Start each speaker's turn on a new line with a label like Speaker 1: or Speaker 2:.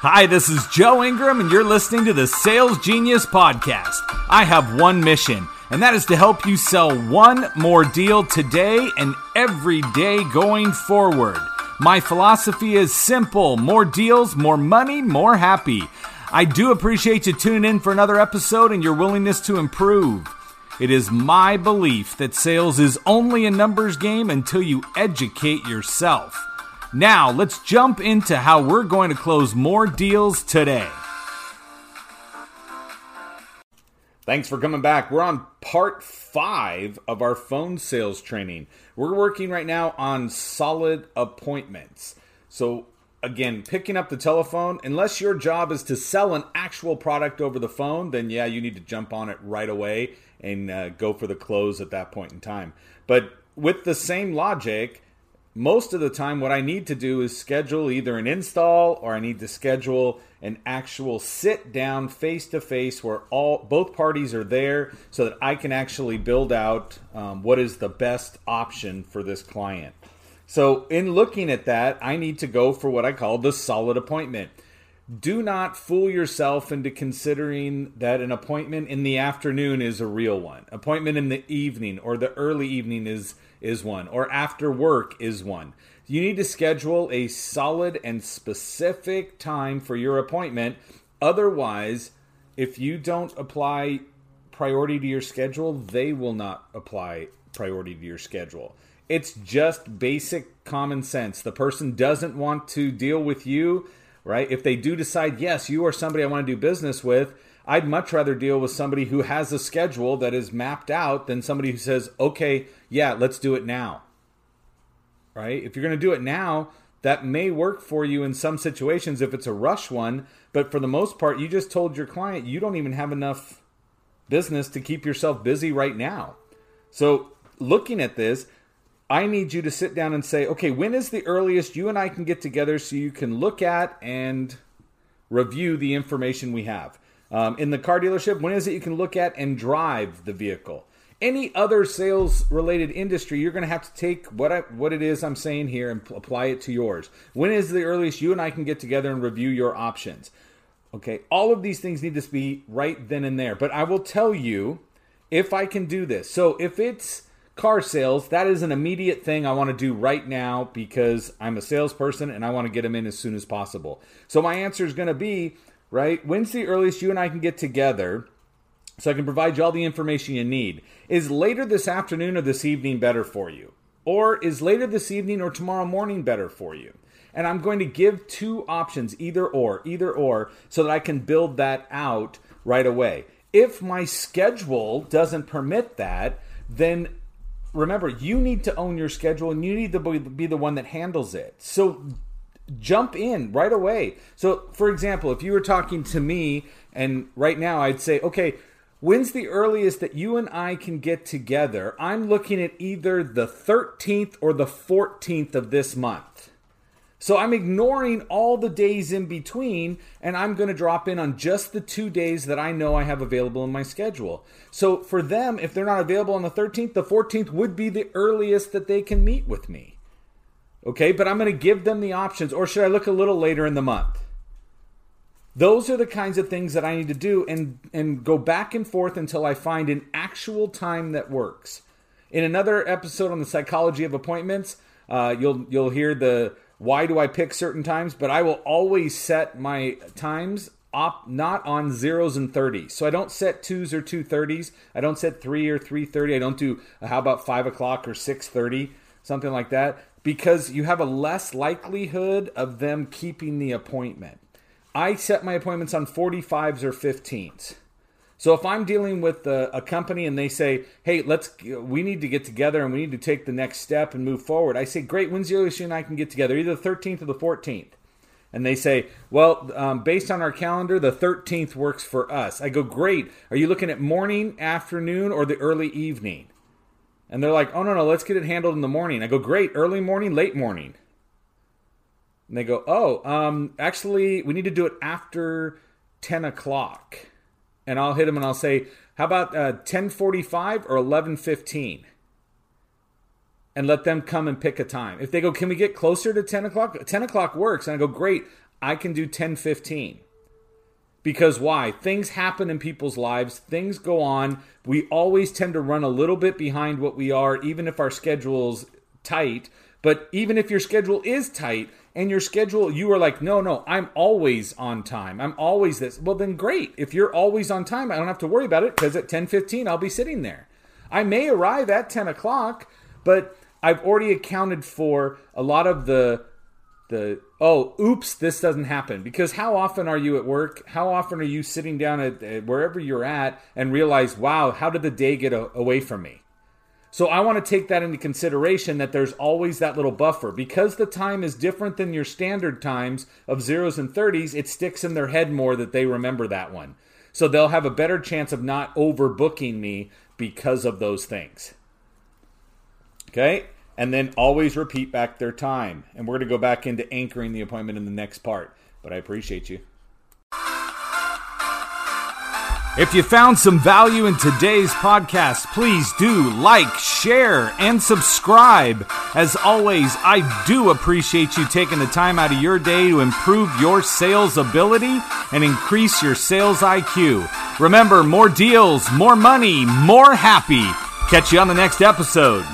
Speaker 1: Hi, this is Joe Ingram, and you're listening to the Sales Genius Podcast. I have one mission, and that is to help you sell one more deal today and every day going forward. My philosophy is simple more deals, more money, more happy. I do appreciate you tuning in for another episode and your willingness to improve. It is my belief that sales is only a numbers game until you educate yourself. Now, let's jump into how we're going to close more deals today. Thanks for coming back. We're on part five of our phone sales training. We're working right now on solid appointments. So, again, picking up the telephone, unless your job is to sell an actual product over the phone, then yeah, you need to jump on it right away and uh, go for the close at that point in time. But with the same logic, most of the time what I need to do is schedule either an install or I need to schedule an actual sit down face to face where all both parties are there so that I can actually build out um, what is the best option for this client. So in looking at that, I need to go for what I call the solid appointment. Do not fool yourself into considering that an appointment in the afternoon is a real one. Appointment in the evening or the early evening is is one, or after work is one. You need to schedule a solid and specific time for your appointment. Otherwise, if you don't apply priority to your schedule, they will not apply priority to your schedule. It's just basic common sense. The person doesn't want to deal with you, right? If they do decide, yes, you are somebody I want to do business with, I'd much rather deal with somebody who has a schedule that is mapped out than somebody who says, okay, yeah, let's do it now. Right? If you're going to do it now, that may work for you in some situations if it's a rush one, but for the most part, you just told your client you don't even have enough business to keep yourself busy right now. So, looking at this, I need you to sit down and say, okay, when is the earliest you and I can get together so you can look at and review the information we have? Um, in the car dealership, when is it you can look at and drive the vehicle? Any other sales related industry, you're going to have to take what I, what it is I'm saying here and apply it to yours. When is the earliest you and I can get together and review your options? Okay, all of these things need to be right then and there. But I will tell you if I can do this. So if it's car sales, that is an immediate thing I want to do right now because I'm a salesperson and I want to get them in as soon as possible. So my answer is going to be right? When's the earliest you and I can get together so I can provide you all the information you need? Is later this afternoon or this evening better for you? Or is later this evening or tomorrow morning better for you? And I'm going to give two options, either or, either or, so that I can build that out right away. If my schedule doesn't permit that, then remember, you need to own your schedule and you need to be the one that handles it. So jump in right away. So, for example, if you were talking to me and right now I'd say, okay, when's the earliest that you and I can get together? I'm looking at either the 13th or the 14th of this month. So I'm ignoring all the days in between and I'm going to drop in on just the two days that I know I have available in my schedule. So for them, if they're not available on the 13th, the 14th would be the earliest that they can meet with me. Okay, but I'm going to give them the options, or should I look a little later in the month? Those are the kinds of things that I need to do and, and go back and forth until I find an actual time that works. In another episode on the psychology of appointments, uh, you'll you'll hear the why do I pick certain times, but I will always set my times up not on zeros and 30s. So I don't set twos or two thirties. I don't set three or three thirty. I don't do how about five o'clock or six thirty, something like that because you have a less likelihood of them keeping the appointment. I set my appointments on 45s or 15s. So if I'm dealing with a, a, company and they say, "Hey, let's we need to get together and we need to take the next step and move forward," I say, "Great, when's the earliest you and I can get together? Either the 13th or the 14th." And they say, "Well, um, based on our calendar, the 13th works for us." I go, "Great. Are you looking at morning, afternoon, or the early evening?" And they're like, oh, no, no, let's get it handled in the morning. I go, great, early morning, late morning. And they go, oh, um, actually, we need to do it after 10 o'clock. And I'll hit them and I'll say, how about uh, 1045 or 1115? And let them come and pick a time. If they go, can we get closer to 10 o'clock? 10 o'clock works. And I go, great. I can do 10:15. Because why? Things happen in people's lives, things go on. We always tend to run a little bit behind what we are even if our schedule's tight. But even if your schedule is tight and your schedule you are like, "No, no, I'm always on time. I'm always this." Well, then great. If you're always on time, I don't have to worry about it because at 10:15 I'll be sitting there. I may arrive at 10 o'clock, but I've already accounted for a lot of the the oh oops this doesn't happen because how often are you at work how often are you sitting down at, at wherever you're at and realize wow how did the day get a, away from me so i want to take that into consideration that there's always that little buffer because the time is different than your standard times of zeros and 30s it sticks in their head more that they remember that one so they'll have a better chance of not overbooking me because of those things okay and then always repeat back their time. And we're going to go back into anchoring the appointment in the next part. But I appreciate you. If you found some value in today's podcast, please do like, share, and subscribe. As always, I do appreciate you taking the time out of your day to improve your sales ability and increase your sales IQ. Remember, more deals, more money, more happy. Catch you on the next episode.